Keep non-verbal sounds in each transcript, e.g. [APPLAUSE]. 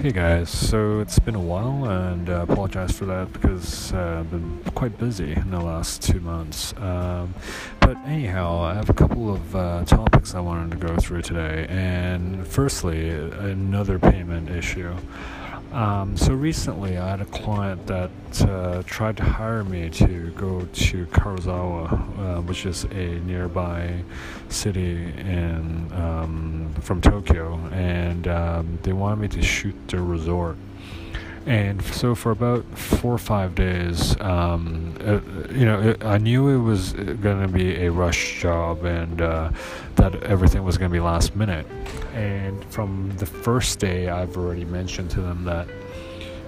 Hey guys, so it's been a while and uh, apologize for that because uh, I've been quite busy in the last two months. Um, but anyhow, I have a couple of uh, topics I wanted to go through today. And firstly, another payment issue. Um, so recently, I had a client that uh, tried to hire me to go to Karuizawa, uh, which is a nearby city in um, from Tokyo, and um, they wanted me to shoot their resort. And so for about four or five days, um, uh, you know, it, I knew it was going to be a rush job and uh, that everything was going to be last minute. And from the first day, I've already mentioned to them that,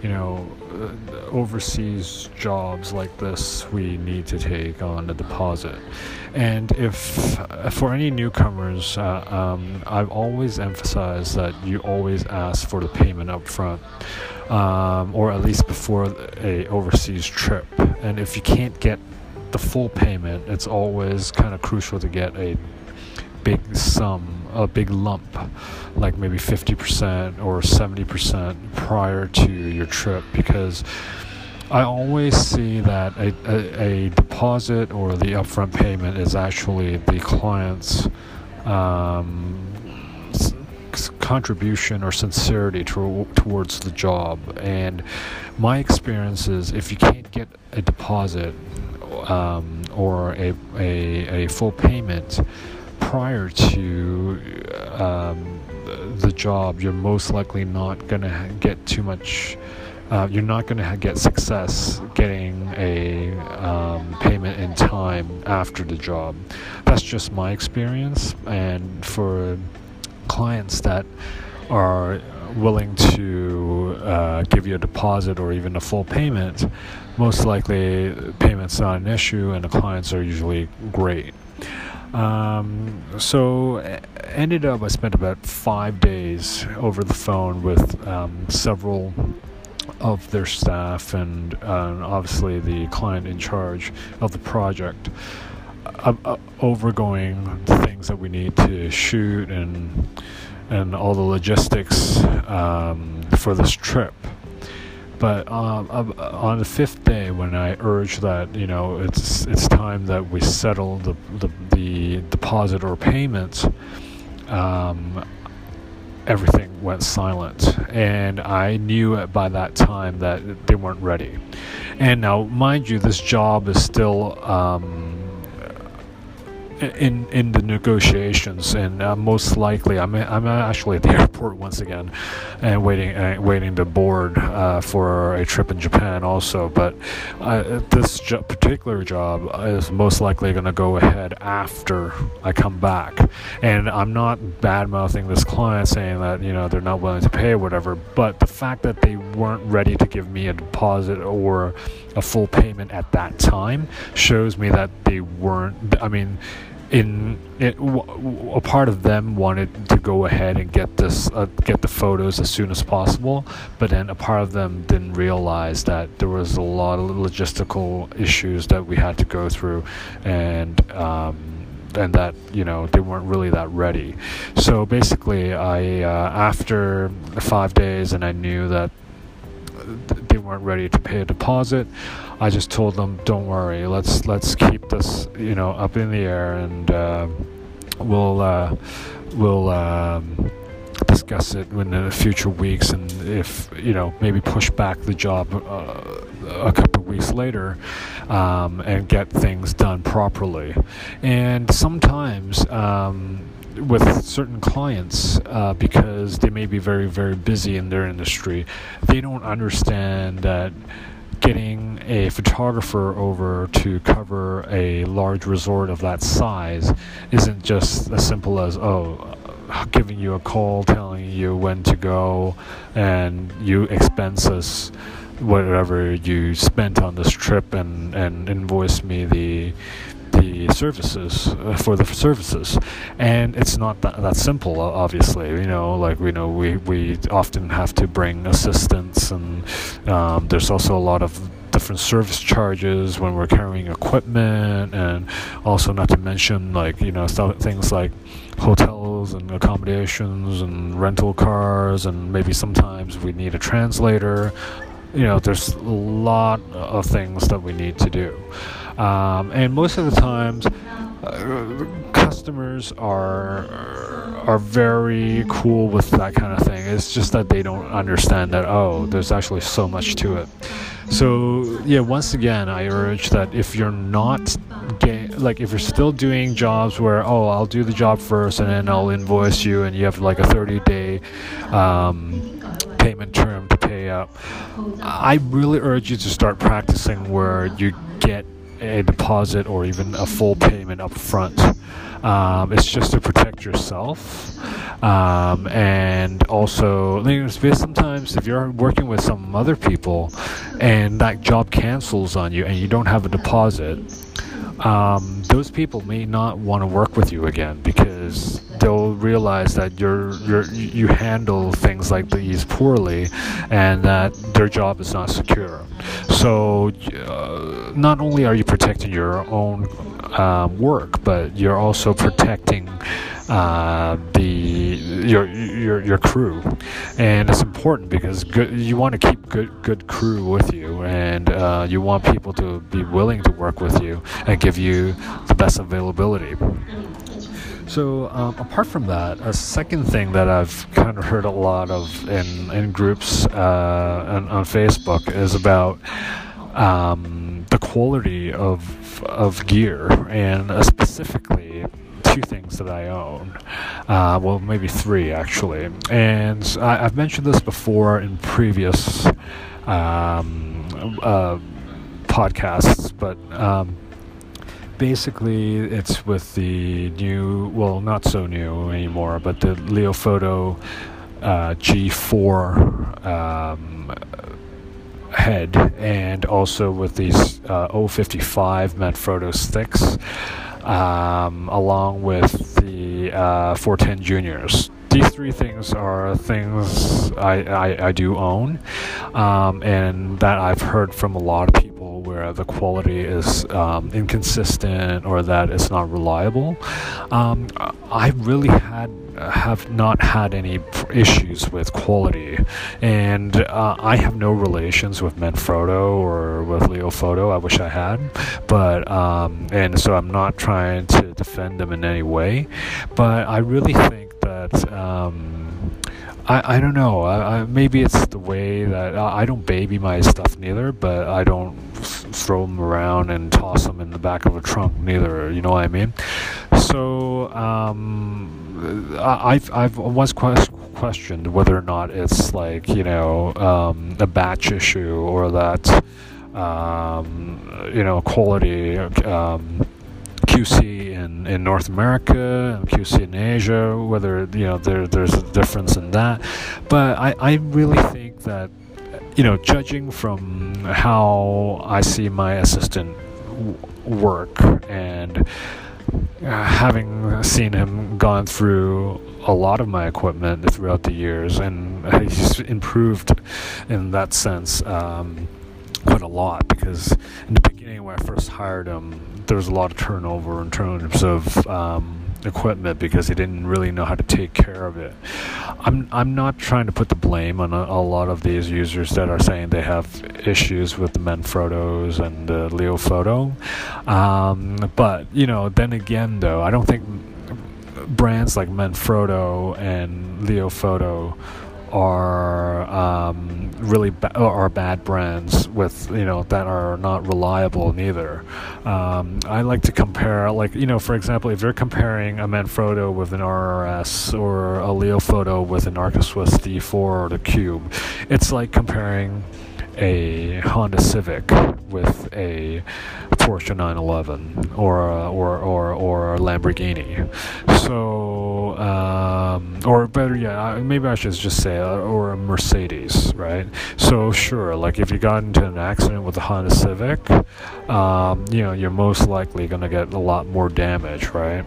you know, uh, overseas jobs like this, we need to take on a deposit. And if uh, for any newcomers, uh, um, I've always emphasized that you always ask for the payment up front um, or at least before a overseas trip. And if you can't get the full payment, it's always kind of crucial to get a big sum, a big lump, like maybe 50% or 70% prior to your trip because I always see that a, a, a deposit or the upfront payment is actually the client's um, contribution or sincerity to, towards the job. And my experience is if you can't get a deposit um, or a, a, a, full payment prior to um, the job, you're most likely not going to get too much. Uh, you're not going to get success getting a um, payment in time after the job. That's just my experience, and for clients that are willing to uh, give you a deposit or even a full payment, most likely payment's not an issue and the clients are usually great. Um, so ended up I spent about five days over the phone with um, several of their staff and uh, obviously the client in charge of the project uh, uh, overgoing the things that we need to shoot and and all the logistics um, for this trip. But um, on the fifth day, when I urged that you know it's it's time that we settle the the, the deposit or payment, um, everything went silent, and I knew by that time that they weren't ready. And now, mind you, this job is still um, in in the negotiations, and uh, most likely I'm I'm actually at the [LAUGHS] airport once again, and waiting uh, waiting to board uh, for a trip in Japan also. But uh, this jo- particular job is most likely going to go ahead after I come back, and I'm not bad mouthing this client saying that you know they're not willing to pay or whatever. But the fact that they weren't ready to give me a deposit or a full payment at that time shows me that they weren't. I mean in it, part of them wanted to go ahead and get this uh, get the photos as soon as possible but then a part of them didn't realize that there was a lot of logistical issues that we had to go through and um, and that you know they weren't really that ready so basically i uh, after five days and i knew that they weren't ready to pay a deposit. I just told them, "Don't worry, let's let's keep this, you know, up in the air, and uh, we'll uh, we'll um, discuss it in the future weeks, and if you know, maybe push back the job uh, a couple of weeks later, um, and get things done properly." And sometimes. Um, with certain clients uh, because they may be very very busy in their industry they don't understand that getting a photographer over to cover a large resort of that size isn't just as simple as oh giving you a call telling you when to go and you expense us whatever you spent on this trip and and invoice me the services uh, for the services and it's not that, that simple obviously you know like we know we we often have to bring assistance and um, there's also a lot of different service charges when we're carrying equipment, and also not to mention like you know things like hotels and accommodations and rental cars, and maybe sometimes we need a translator. You know, there's a lot of things that we need to do, um, and most of the times. Uh, customers are are very cool with that kind of thing. It's just that they don't understand that oh, there's actually so much to it. So yeah, once again, I urge that if you're not like if you're still doing jobs where oh, I'll do the job first and then I'll invoice you, and you have like a 30 day um, payment term to pay up. I really urge you to start practicing where you get a deposit or even a full payment up front. Um, it's just to protect yourself. Um, and also, sometimes if you're working with some other people and that job cancels on you and you don't have a deposit, um, those people may not want to work with you again because they'll realize that you're, you're you handle things like these poorly and that their job is not secure. So, uh, not only are you protecting your own um, work, but you're also protecting uh, the your your your crew, and it's important because good, you want to keep good good crew with you, and uh, you want people to be willing to work with you and give you the best availability. So um, apart from that, a second thing that I've kind of heard a lot of in in groups uh, on, on Facebook is about um, the quality of of gear, and uh, specifically two things that I own. Uh, well, maybe three actually, and I, have mentioned this before in previous um, uh, podcasts, but. Um, basically it's with the new well not so new anymore but the leofoto uh, g4 um, head and also with these uh, 055 manfrotto sticks um, along with the uh, 410 juniors. These three things are things I, I, I do own, um, and that I've heard from a lot of people the quality is um, inconsistent or that it's not reliable. Um, I really had have not had any issues with quality, and uh, I have no relations with Manfrotto or with Leo Leofoto. I wish I had, but um, and so I'm not trying to defend them in any way, but I really think that um, I, I don't know. I, I, maybe it's the way that I, I don't baby my stuff neither, but I don't throw them around and toss them in the back of a trunk neither. You know what I mean? So um, I, I've I've once quest- questioned whether or not it's like you know um, a batch issue or that um, you know quality. Um, QC in, in North America QC in Asia, whether you know there there's a difference in that. But I, I really think that you know, judging from how I see my assistant w- work and uh, having seen him gone through a lot of my equipment throughout the years, and he's improved in that sense. Um, quite a lot because in the beginning when I first hired him, there was a lot of turnover in terms of um, equipment because he didn't really know how to take care of it. I'm I'm not trying to put the blame on a, a lot of these users that are saying they have issues with the Manfrottos and the Leofoto, um, but you know, then again, though, I don't think brands like Manfrotto and Leofoto are um, really ba- are bad brands with you know that are not reliable neither. Um, I like to compare, like you know, for example, if you're comparing a Manfrotto with an RRS or a Leofoto with an Arca Swiss D4 or the Cube, it's like comparing a Honda Civic with a Porsche 911 or a, or or or a Lamborghini. So or better yet, maybe I should just say, uh, or a Mercedes, right? So sure, like if you got into an accident with a Honda Civic, um, you know, you're most likely going to get a lot more damage, right?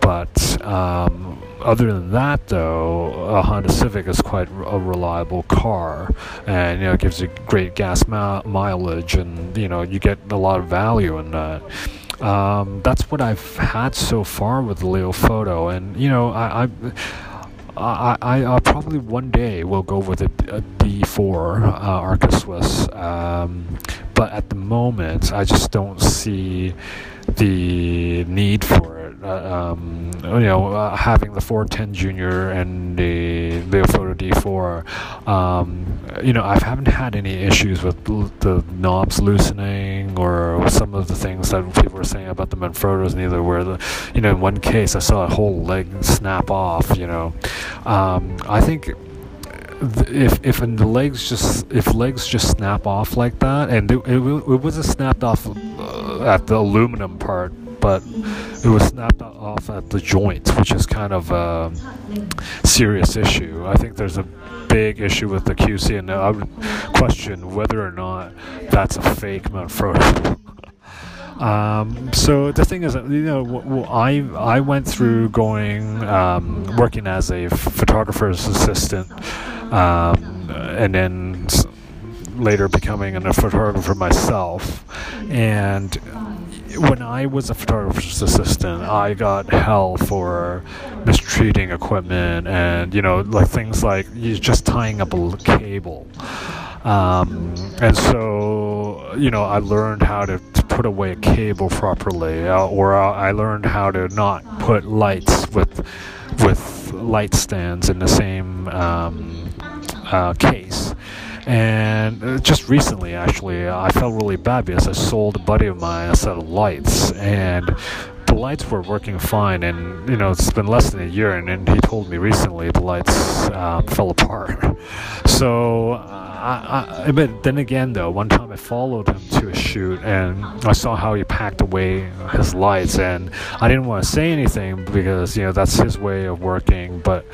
But um, other than that, though, a Honda Civic is quite a reliable car, and you know, it gives you great gas ma- mileage, and you know, you get a lot of value in that. Um, that's what I've had so far with the Leofoto, and you know, I, I I, I uh, probably one day will go with a a D4 uh, Arca Swiss, um, but at the moment I just don't see the need for it. Uh, um, you know, uh, having the 410 Junior and the Leofoto D4, um, you know, I haven't had any issues with the knobs loosening or some of the things that people were saying about the Manfrottos. Neither where the, you know, in one case I saw a whole leg snap off. You know, um, I think if if the legs just if legs just snap off like that, and it, it, it wasn't snapped off uh, at the aluminum part, but it was snapped off at the joint, which is kind of a serious issue. I think there's a big issue with the QC, and I would question whether or not that's a fake Manfrotto. [LAUGHS] Um, so the thing is, you know, I I went through going um, working as a photographer's assistant, um, and then later becoming a photographer myself, and when I was a photographer's assistant, I got hell for mistreating equipment and you know like things like just tying up a cable. Um, and so, you know, I learned how to, to put away a cable properly, uh, or uh, I learned how to not put lights with with light stands in the same um, uh, case. And uh, just recently, actually, I felt really bad because I sold a buddy of mine a set of lights, and the lights were working fine, and you know it's been less than a year, and, and he told me recently the lights um, fell apart. [LAUGHS] So, uh, I, I, but then again, though, one time I followed him to a shoot, and I saw how he packed away his lights, and I didn't want to say anything because you know that's his way of working, but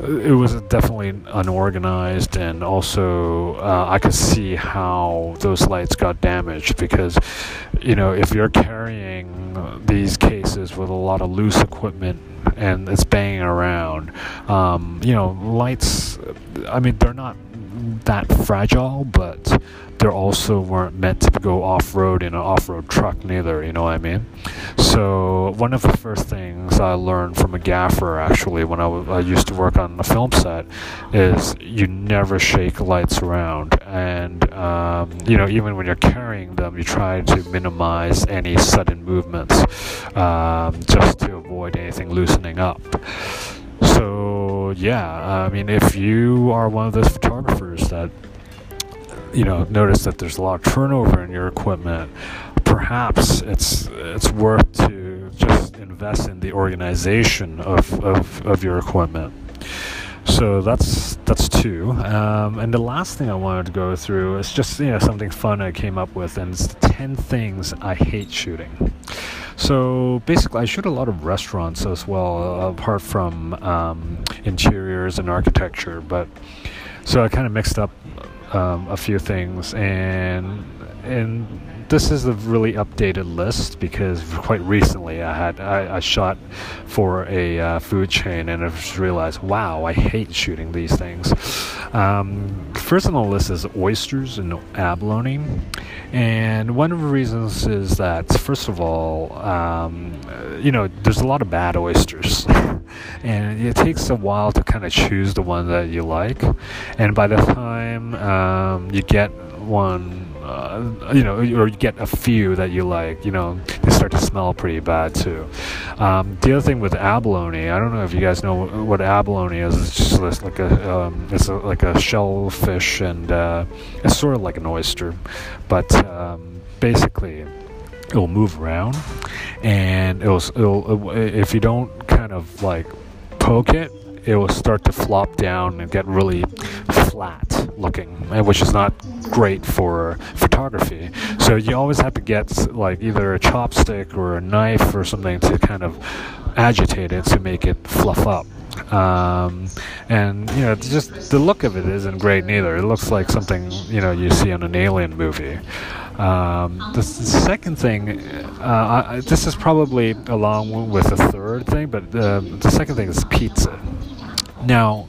it was definitely unorganized and also uh, i could see how those lights got damaged because you know if you're carrying these cases with a lot of loose equipment and it's banging around um, you know lights i mean they're not that fragile but they also weren't meant to go off road in an off road truck, neither, you know what I mean? So, one of the first things I learned from a gaffer actually when I, w- I used to work on a film set is you never shake lights around. And, um, you know, even when you're carrying them, you try to minimize any sudden movements um, just to avoid anything loosening up. So, yeah, I mean, if you are one of those photographers that you know notice that there's a lot of turnover in your equipment, perhaps it's it's worth to just invest in the organization of, of, of your equipment. So that's that's two. Um, and the last thing I wanted to go through is just you know something fun I came up with, and it's ten things I hate shooting. So basically, I shoot a lot of restaurants as well, apart from um, interiors and architecture. But so I kind of mixed up um, a few things, and and this is a really updated list because quite recently I had I, I shot for a uh, food chain and I just realized, wow, I hate shooting these things. Um, first on the list is oysters and abalone, and one of the reasons is that first of all, um, you know, there's a lot of bad oysters. [LAUGHS] and it takes a while to kind of choose the one that you like and by the time um, you get one uh, you know, or you get a few that you like, you know, they start to smell pretty bad too. Um, the other thing with abalone, I don't know if you guys know what abalone is. It's just like a, um, it's a, like a shellfish, and uh, it's sort of like an oyster, but um, basically it will move around, and it'll, it'll if you don't kind of like poke it, it will start to flop down and get really flat looking, which is not great for photography. So you always have to get like either a chopstick or a knife or something to kind of agitate it to make it fluff up. Um, and you know, just the look of it isn't great neither. It looks like something you know you see in an alien movie. Um, the, the, second thing, uh, I, this is probably along with the third thing, but uh, the second thing is pizza. Now,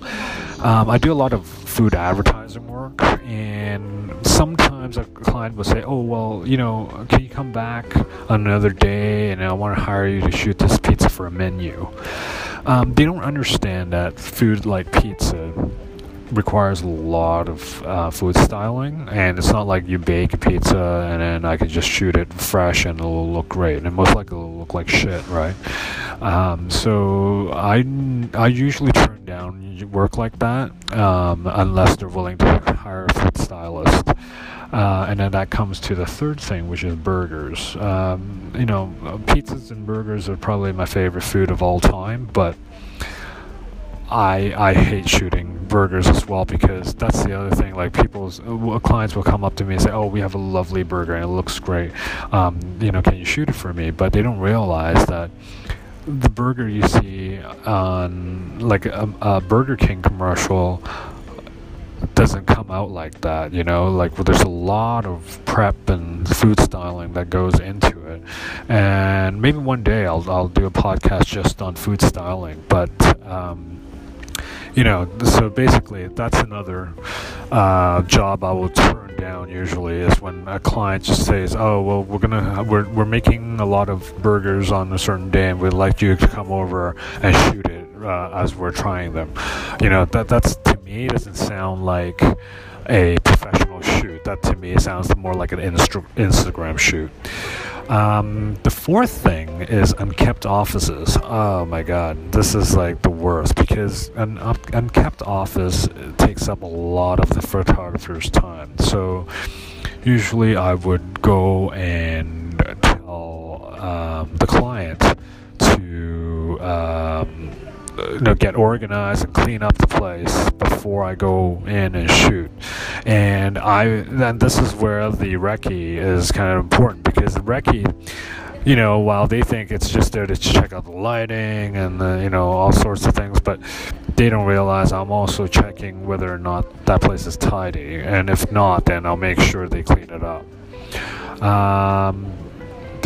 um, I do a lot of food advertising work, and sometimes a client will say, "Oh, well, you know, can you come back another day, and I want to hire you to shoot this pizza for a menu." Um, they don't understand that food like pizza requires a lot of uh, food styling, and it's not like you bake a pizza and then I can just shoot it fresh and it'll look great, and most likely it'll look like shit, right? Um, so I I usually turn down work like that um, unless they're willing to hire a food stylist. Uh, and then that comes to the third thing, which is burgers. Um, you know, pizzas and burgers are probably my favorite food of all time, but I I hate shooting burgers as well because that's the other thing. Like people's uh, clients will come up to me and say, "Oh, we have a lovely burger and it looks great. Um, you know, can you shoot it for me?" But they don't realize that the burger you see on like a, a Burger King commercial doesn't come out like that, you know. Like well, there's a lot of prep and food styling that goes into it, and maybe one day I'll I'll do a podcast just on food styling. But um, you know, so basically, that's another uh, job I will turn down. Usually, is when a client just says, "Oh, well, we're gonna we're we're making a lot of burgers on a certain day, and we'd like you to come over and shoot it uh, as we're trying them." You know, that that's to me doesn't sound like a professional shoot. That to me sounds more like an Insta- Instagram shoot. Um, the fourth thing is unkept offices. Oh my god, this is like the worst because an un- unkept office takes up a lot of the photographer's time. So usually I would go and tell um, the client to. Um, you know, get organized and clean up the place before I go in and shoot. And I then this is where the recce is kind of important because the recce you know, while they think it's just there to check out the lighting and the, you know all sorts of things, but they don't realize I'm also checking whether or not that place is tidy, and if not, then I'll make sure they clean it up. Um,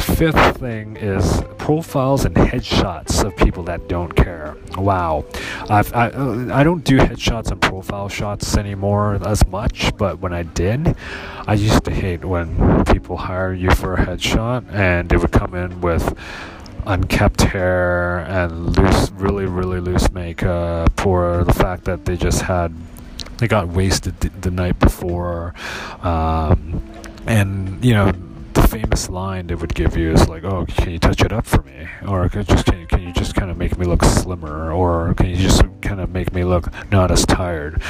fifth thing is profiles and headshots of people that don't care. Wow, I've, I I don't do headshots and profile shots anymore as much, but when I did, I used to hate when people hire you for a headshot and they would come in with unkept hair and loose, really really loose makeup, or the fact that they just had they got wasted the, the night before, um, and you know famous line they would give you is like, "Oh, can you touch it up for me?" Or can just can you, can you just kind of make me look slimmer? Or can you just kind of make me look not as tired?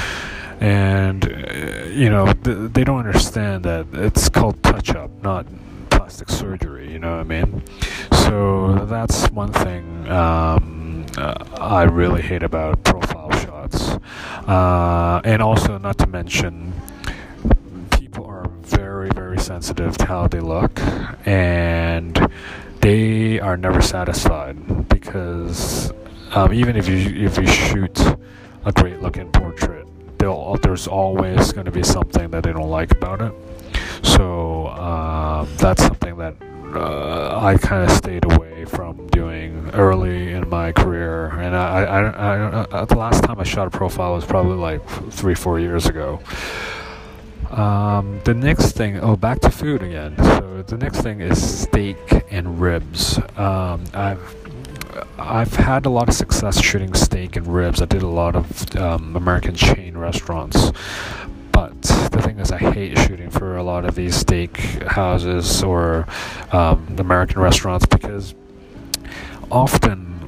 And uh, you know, th- they don't understand that it's called touch up, not plastic surgery. You know what I mean? So that's one thing um, uh, I really hate about profile shots, uh, and also not to mention very, very sensitive to how they look, and they are never satisfied because um, even if you if you shoot a great looking portrait, there's always going to be something that they don't like about it. So uh, that's something that uh, I kind of stayed away from doing early in my career. And I, I, I, I, the last time I shot a profile was probably like three, four years ago. Um, the next thing, oh, back to food again. So the next thing is steak and ribs. Um, I've I've had a lot of success shooting steak and ribs. I did a lot of um, American chain restaurants, but the thing is, I hate shooting for a lot of these steak houses or um, American restaurants because often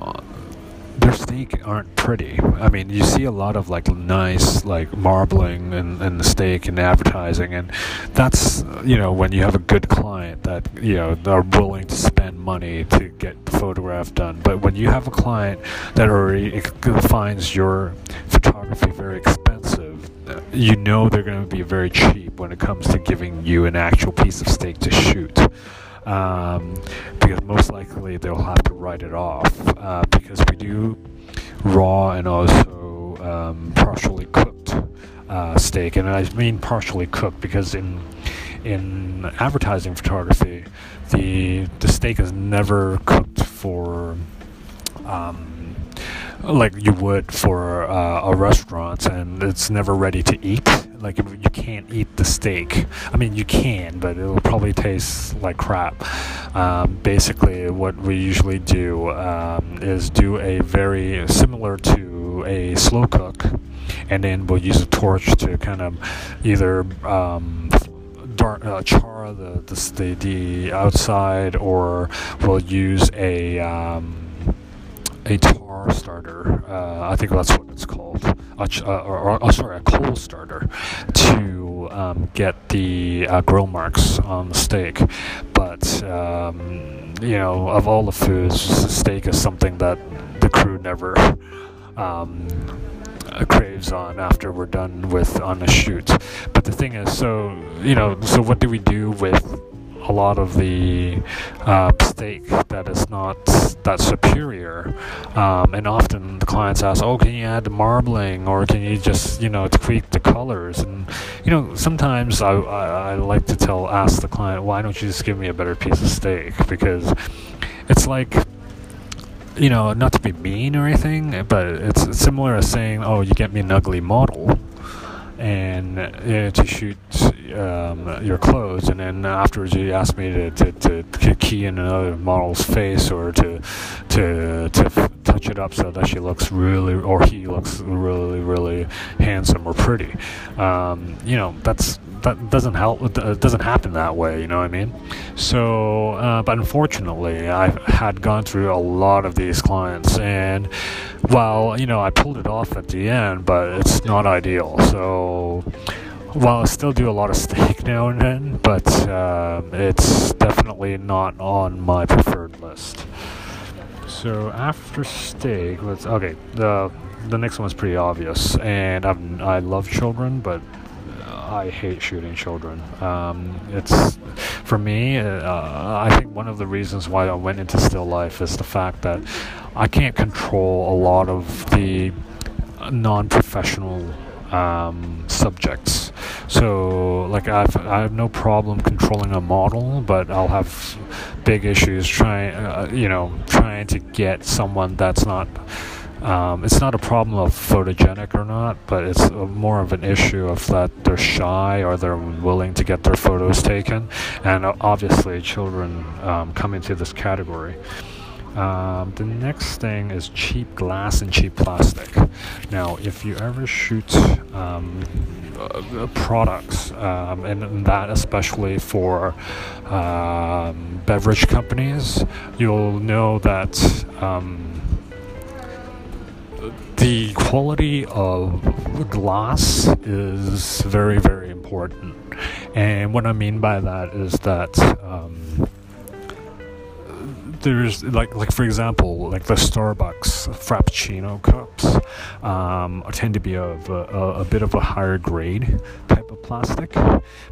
their steak aren't pretty. I mean, you see a lot of like nice like marbling and, and the steak and advertising, and that's you know when you have a good client that you know are willing to spend money to get the photograph done. But when you have a client that already finds your photography very expensive, you know they're going to be very cheap when it comes to giving you an actual piece of steak to shoot. Um, because most likely they'll have to write it off uh, because we do raw and also um, partially cooked uh, steak, and I mean partially cooked because in in advertising photography, the the steak is never cooked for. Um, like you would for uh, a restaurant, and it's never ready to eat. Like you can't eat the steak. I mean, you can, but it'll probably taste like crap. Um, basically, what we usually do um, is do a very similar to a slow cook, and then we'll use a torch to kind of either um, dark, uh, char the, the the outside, or we'll use a um, a tar starter. Uh, I think that's what it's called. Uh, or, or oh, sorry, a coal starter to um, get the uh, grill marks on the steak. But um, you know, of all the foods, steak is something that the crew never. Um, craves on after we're done with on a shoot but the thing is so you know so what do we do with a lot of the uh, steak that is not that superior. Um, and often the clients ask, "Oh, can you add the marbling, or can you just you know tweak the colors?" And you know, sometimes I, I, I like to tell ask the client, "Why don't you just give me a better piece of steak?" Because it's like you know, not to be mean or anything, but it's similar as saying, "Oh, you get me an ugly model." and uh, to shoot um, your clothes, and then afterwards you ask me to, to, to key in another model's face or to to to f- touch it up so that she looks really or he looks really really handsome or pretty. Um, you know that's that doesn't help. It doesn't happen that way. You know what I mean? So, uh, but unfortunately, I had gone through a lot of these clients, and while you know I pulled it off at the end, but it's not ideal. So. While I still do a lot of steak [LAUGHS] now and then, but um, it's definitely not on my preferred list. So after steak, let's okay. The the next one's pretty obvious, and I'm, I love children, but I hate shooting children. Um, it's for me. Uh, I think one of the reasons why I went into still life is the fact that I can't control a lot of the non-professional um, subjects. So, like, I've, I have no problem controlling a model, but I'll have big issues trying, uh, you know, trying to get someone that's not um, it's not a problem of photogenic or not, but it's more of an issue of that they're shy or they're willing to get their photos taken. And obviously, children um, come into this category. Um, the next thing is cheap glass and cheap plastic. Now, if you ever shoot um, uh, products, um, and that especially for um, beverage companies, you'll know that um, the quality of glass is very, very important. And what I mean by that is that um, there's like like for example like the Starbucks Frappuccino cups um, tend to be of a, a, a, bit of a higher grade type of plastic,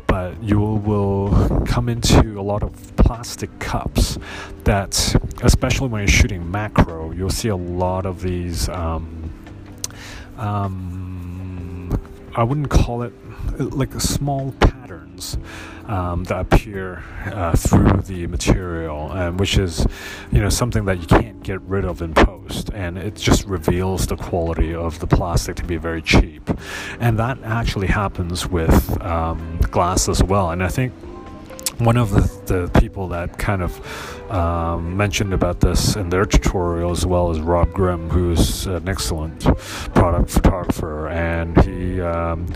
but you will come into a lot of plastic cups that, especially when you're shooting macro, you'll see a lot of these. Um, um, I wouldn't call it like a small patterns um, that appear uh, through the material, um, which is, you know, something that you can't get rid of in post, and it just reveals the quality of the plastic to be very cheap, and that actually happens with um, glass as well. And I think one of the, the people that kind of um, mentioned about this in their tutorial as well as Rob Grimm, who's an excellent product photographer, and he um,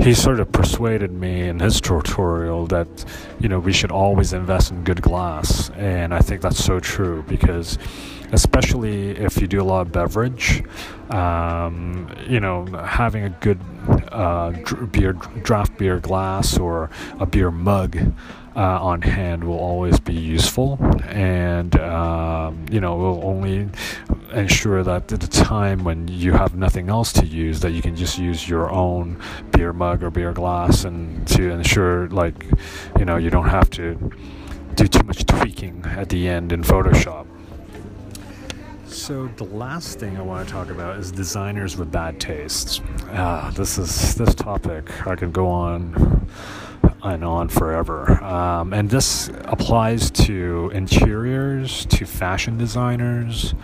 he sort of persuaded me in his tutorial that you know we should always invest in good glass, and I think that's so true because especially if you do a lot of beverage. Um, you know, having a good uh, beer, draft beer glass or a beer mug uh, on hand will always be useful, and um, you know, will only ensure that at the time when you have nothing else to use that you can just use your own beer mug or beer glass and to ensure like you know you don't have to do too much tweaking at the end in photoshop so the last thing I want to talk about is designers with bad tastes. Ah, this is this topic I could go on and on forever. Um, and this applies to interiors, to fashion designers,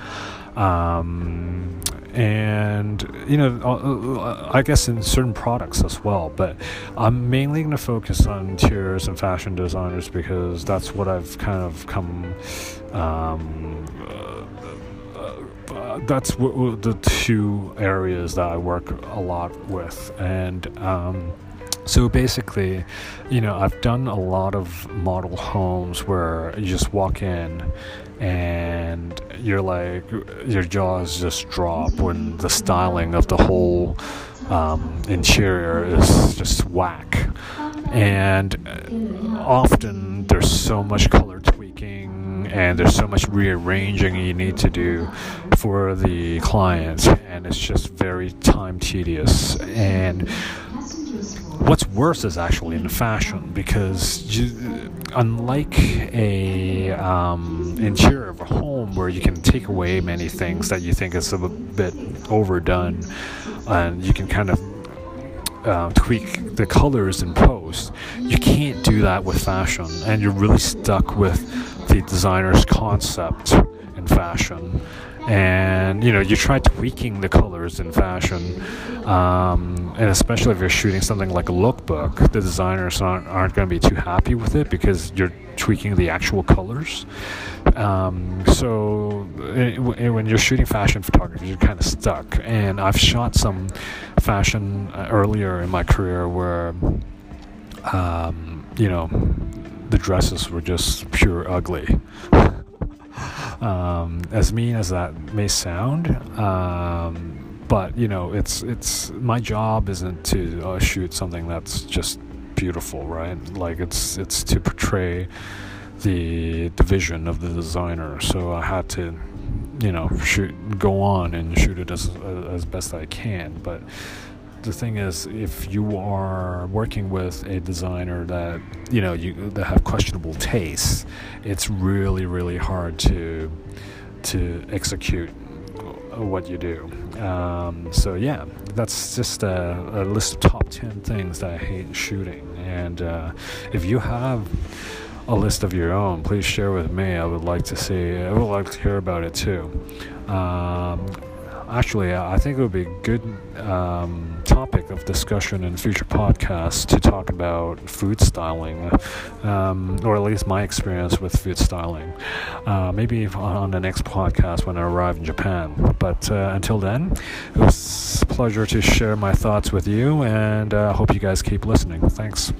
um, and you know, uh, uh, I guess in certain products as well. But I'm mainly going to focus on interiors and fashion designers because that's what I've kind of come. Um, uh, that's w- w- the two areas that I work a lot with, and um, so basically, you know, I've done a lot of model homes where you just walk in and you're like, your jaws just drop when the styling of the whole um, interior is just whack. And often there's so much color tweaking and there's so much rearranging you need to do for the client, and it's just very time tedious. And what's worse is actually in fashion because you, unlike a um, interior of a home where you can take away many things that you think is a bit overdone and you can kind of uh, tweak the colors in post you can't do that with fashion and you're really stuck with the designer's concept fashion. And you know you try tweaking the colors in fashion um, and especially if you're shooting something like a lookbook the designers aren't, aren't going to be too happy with it because you're tweaking the actual colors. Um, so it, it, when you're shooting fashion photography you're kind of stuck. And i've shot some fashion uh, earlier in my career where um, you know the dresses were just pure ugly [LAUGHS] um, as mean as that may sound, um, but you know, it's it's my job isn't to uh, shoot something that's just beautiful, right? Like it's it's to portray the division of the designer. So I had to, you know, shoot go on and shoot it as as best I can, but the thing is, if you are working with a designer that you know you that have questionable tastes, it's really really hard to to execute what you do. Um, so yeah, that's just a, a, list of top ten things that I hate shooting. And uh, if you have a list of your own, please share with me. I would like to see. I would like to hear about it too. Um, actually, I think it would be good um, topic of discussion in future podcasts to talk about food styling, um, or at least my experience with food styling. Uh, maybe on the next podcast when I arrive in Japan. But uh, until then, it was a pleasure to share my thoughts with you, and I uh, hope you guys keep listening. Thanks.